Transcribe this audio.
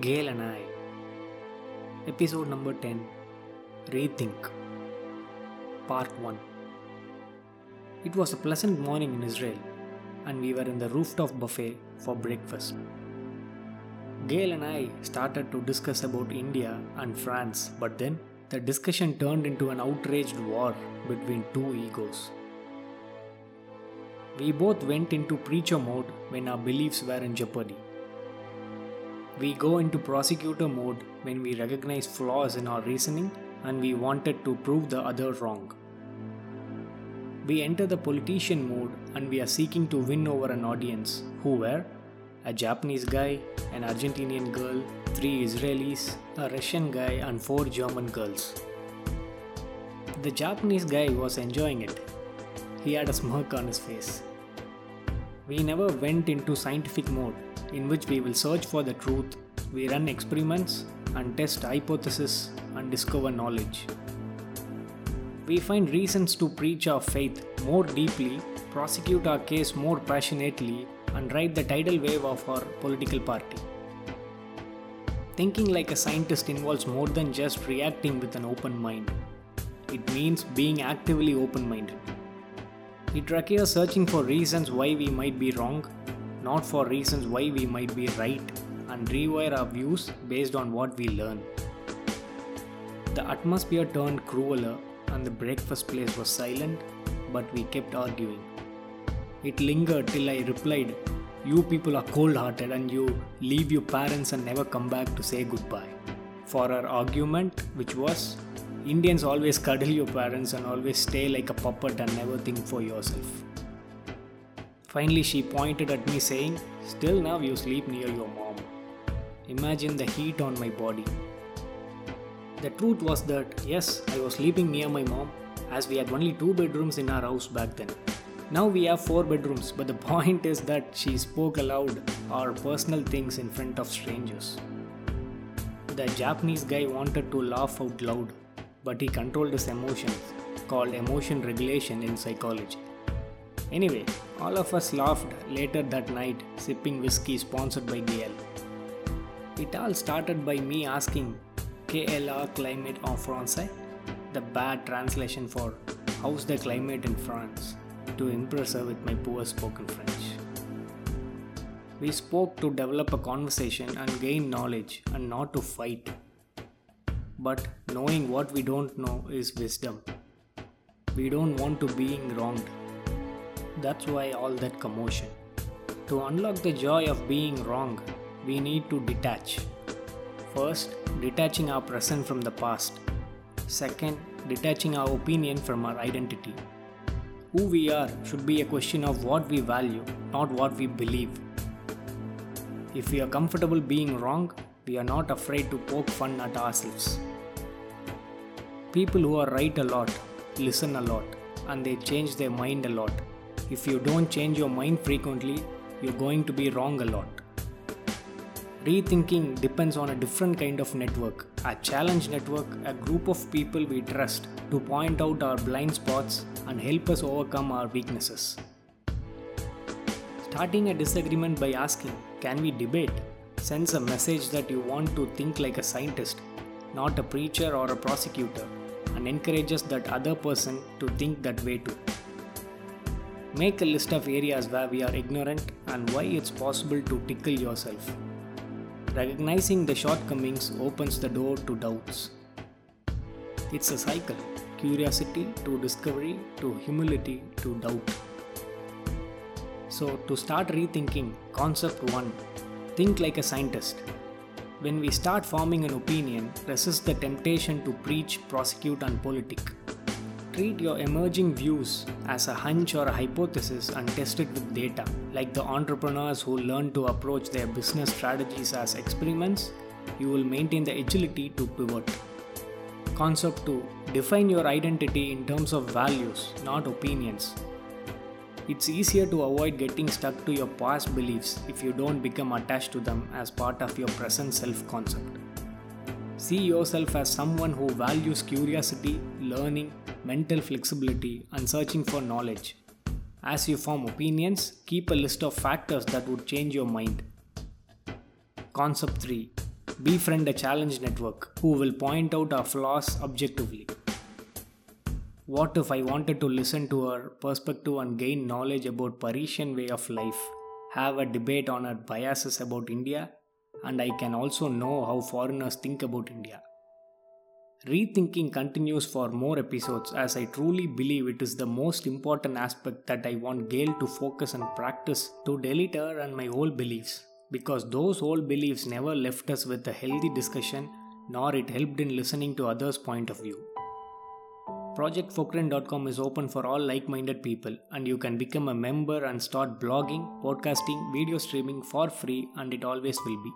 Gail and I. Episode number 10 Rethink. Part 1. It was a pleasant morning in Israel, and we were in the rooftop buffet for breakfast. Gail and I started to discuss about India and France, but then the discussion turned into an outraged war between two egos. We both went into preacher mode when our beliefs were in jeopardy. We go into prosecutor mode when we recognize flaws in our reasoning and we wanted to prove the other wrong. We enter the politician mode and we are seeking to win over an audience who were a Japanese guy, an Argentinian girl, three Israelis, a Russian guy, and four German girls. The Japanese guy was enjoying it. He had a smirk on his face. We never went into scientific mode, in which we will search for the truth, we run experiments and test hypotheses and discover knowledge. We find reasons to preach our faith more deeply, prosecute our case more passionately, and ride the tidal wave of our political party. Thinking like a scientist involves more than just reacting with an open mind. It means being actively open minded. It requires searching for reasons why we might be wrong, not for reasons why we might be right, and rewire our views based on what we learn. The atmosphere turned crueler, and the breakfast place was silent, but we kept arguing. It lingered till I replied, You people are cold hearted and you leave your parents and never come back to say goodbye. For our argument, which was, Indians always cuddle your parents and always stay like a puppet and never think for yourself. Finally, she pointed at me, saying, Still now you sleep near your mom. Imagine the heat on my body. The truth was that, yes, I was sleeping near my mom, as we had only two bedrooms in our house back then. Now we have four bedrooms, but the point is that she spoke aloud our personal things in front of strangers. The Japanese guy wanted to laugh out loud, but he controlled his emotions, called emotion regulation in psychology. Anyway, all of us laughed later that night, sipping whiskey sponsored by Gail. It all started by me asking KLR climate en français, eh? the bad translation for how's the climate in France, to impress her with my poor spoken French. We spoke to develop a conversation and gain knowledge and not to fight. But knowing what we don't know is wisdom. We don't want to being wronged. That's why all that commotion. To unlock the joy of being wrong, we need to detach. First, detaching our present from the past. Second, detaching our opinion from our identity. Who we are should be a question of what we value, not what we believe. If we are comfortable being wrong, we are not afraid to poke fun at ourselves. People who are right a lot listen a lot and they change their mind a lot. If you don't change your mind frequently, you're going to be wrong a lot. Rethinking depends on a different kind of network. A challenge network, a group of people we trust to point out our blind spots and help us overcome our weaknesses. Starting a disagreement by asking, Can we debate? sends a message that you want to think like a scientist, not a preacher or a prosecutor, and encourages that other person to think that way too. Make a list of areas where we are ignorant and why it's possible to tickle yourself. Recognizing the shortcomings opens the door to doubts. It's a cycle curiosity to discovery to humility to doubt. So, to start rethinking, concept 1 think like a scientist. When we start forming an opinion, resist the temptation to preach, prosecute, and politic. Treat your emerging views as a hunch or a hypothesis and test it with data. Like the entrepreneurs who learn to approach their business strategies as experiments, you will maintain the agility to pivot. Concept 2 Define your identity in terms of values, not opinions. It's easier to avoid getting stuck to your past beliefs if you don't become attached to them as part of your present self concept. See yourself as someone who values curiosity, learning, mental flexibility, and searching for knowledge. As you form opinions, keep a list of factors that would change your mind. Concept 3 Befriend a challenge network who will point out our flaws objectively. What if I wanted to listen to her perspective and gain knowledge about Parisian way of life, have a debate on her biases about India, and I can also know how foreigners think about India. Rethinking continues for more episodes as I truly believe it is the most important aspect that I want Gail to focus and practice to delete her and my old beliefs because those old beliefs never left us with a healthy discussion nor it helped in listening to others' point of view. ProjectFokren.com is open for all like minded people, and you can become a member and start blogging, podcasting, video streaming for free, and it always will be.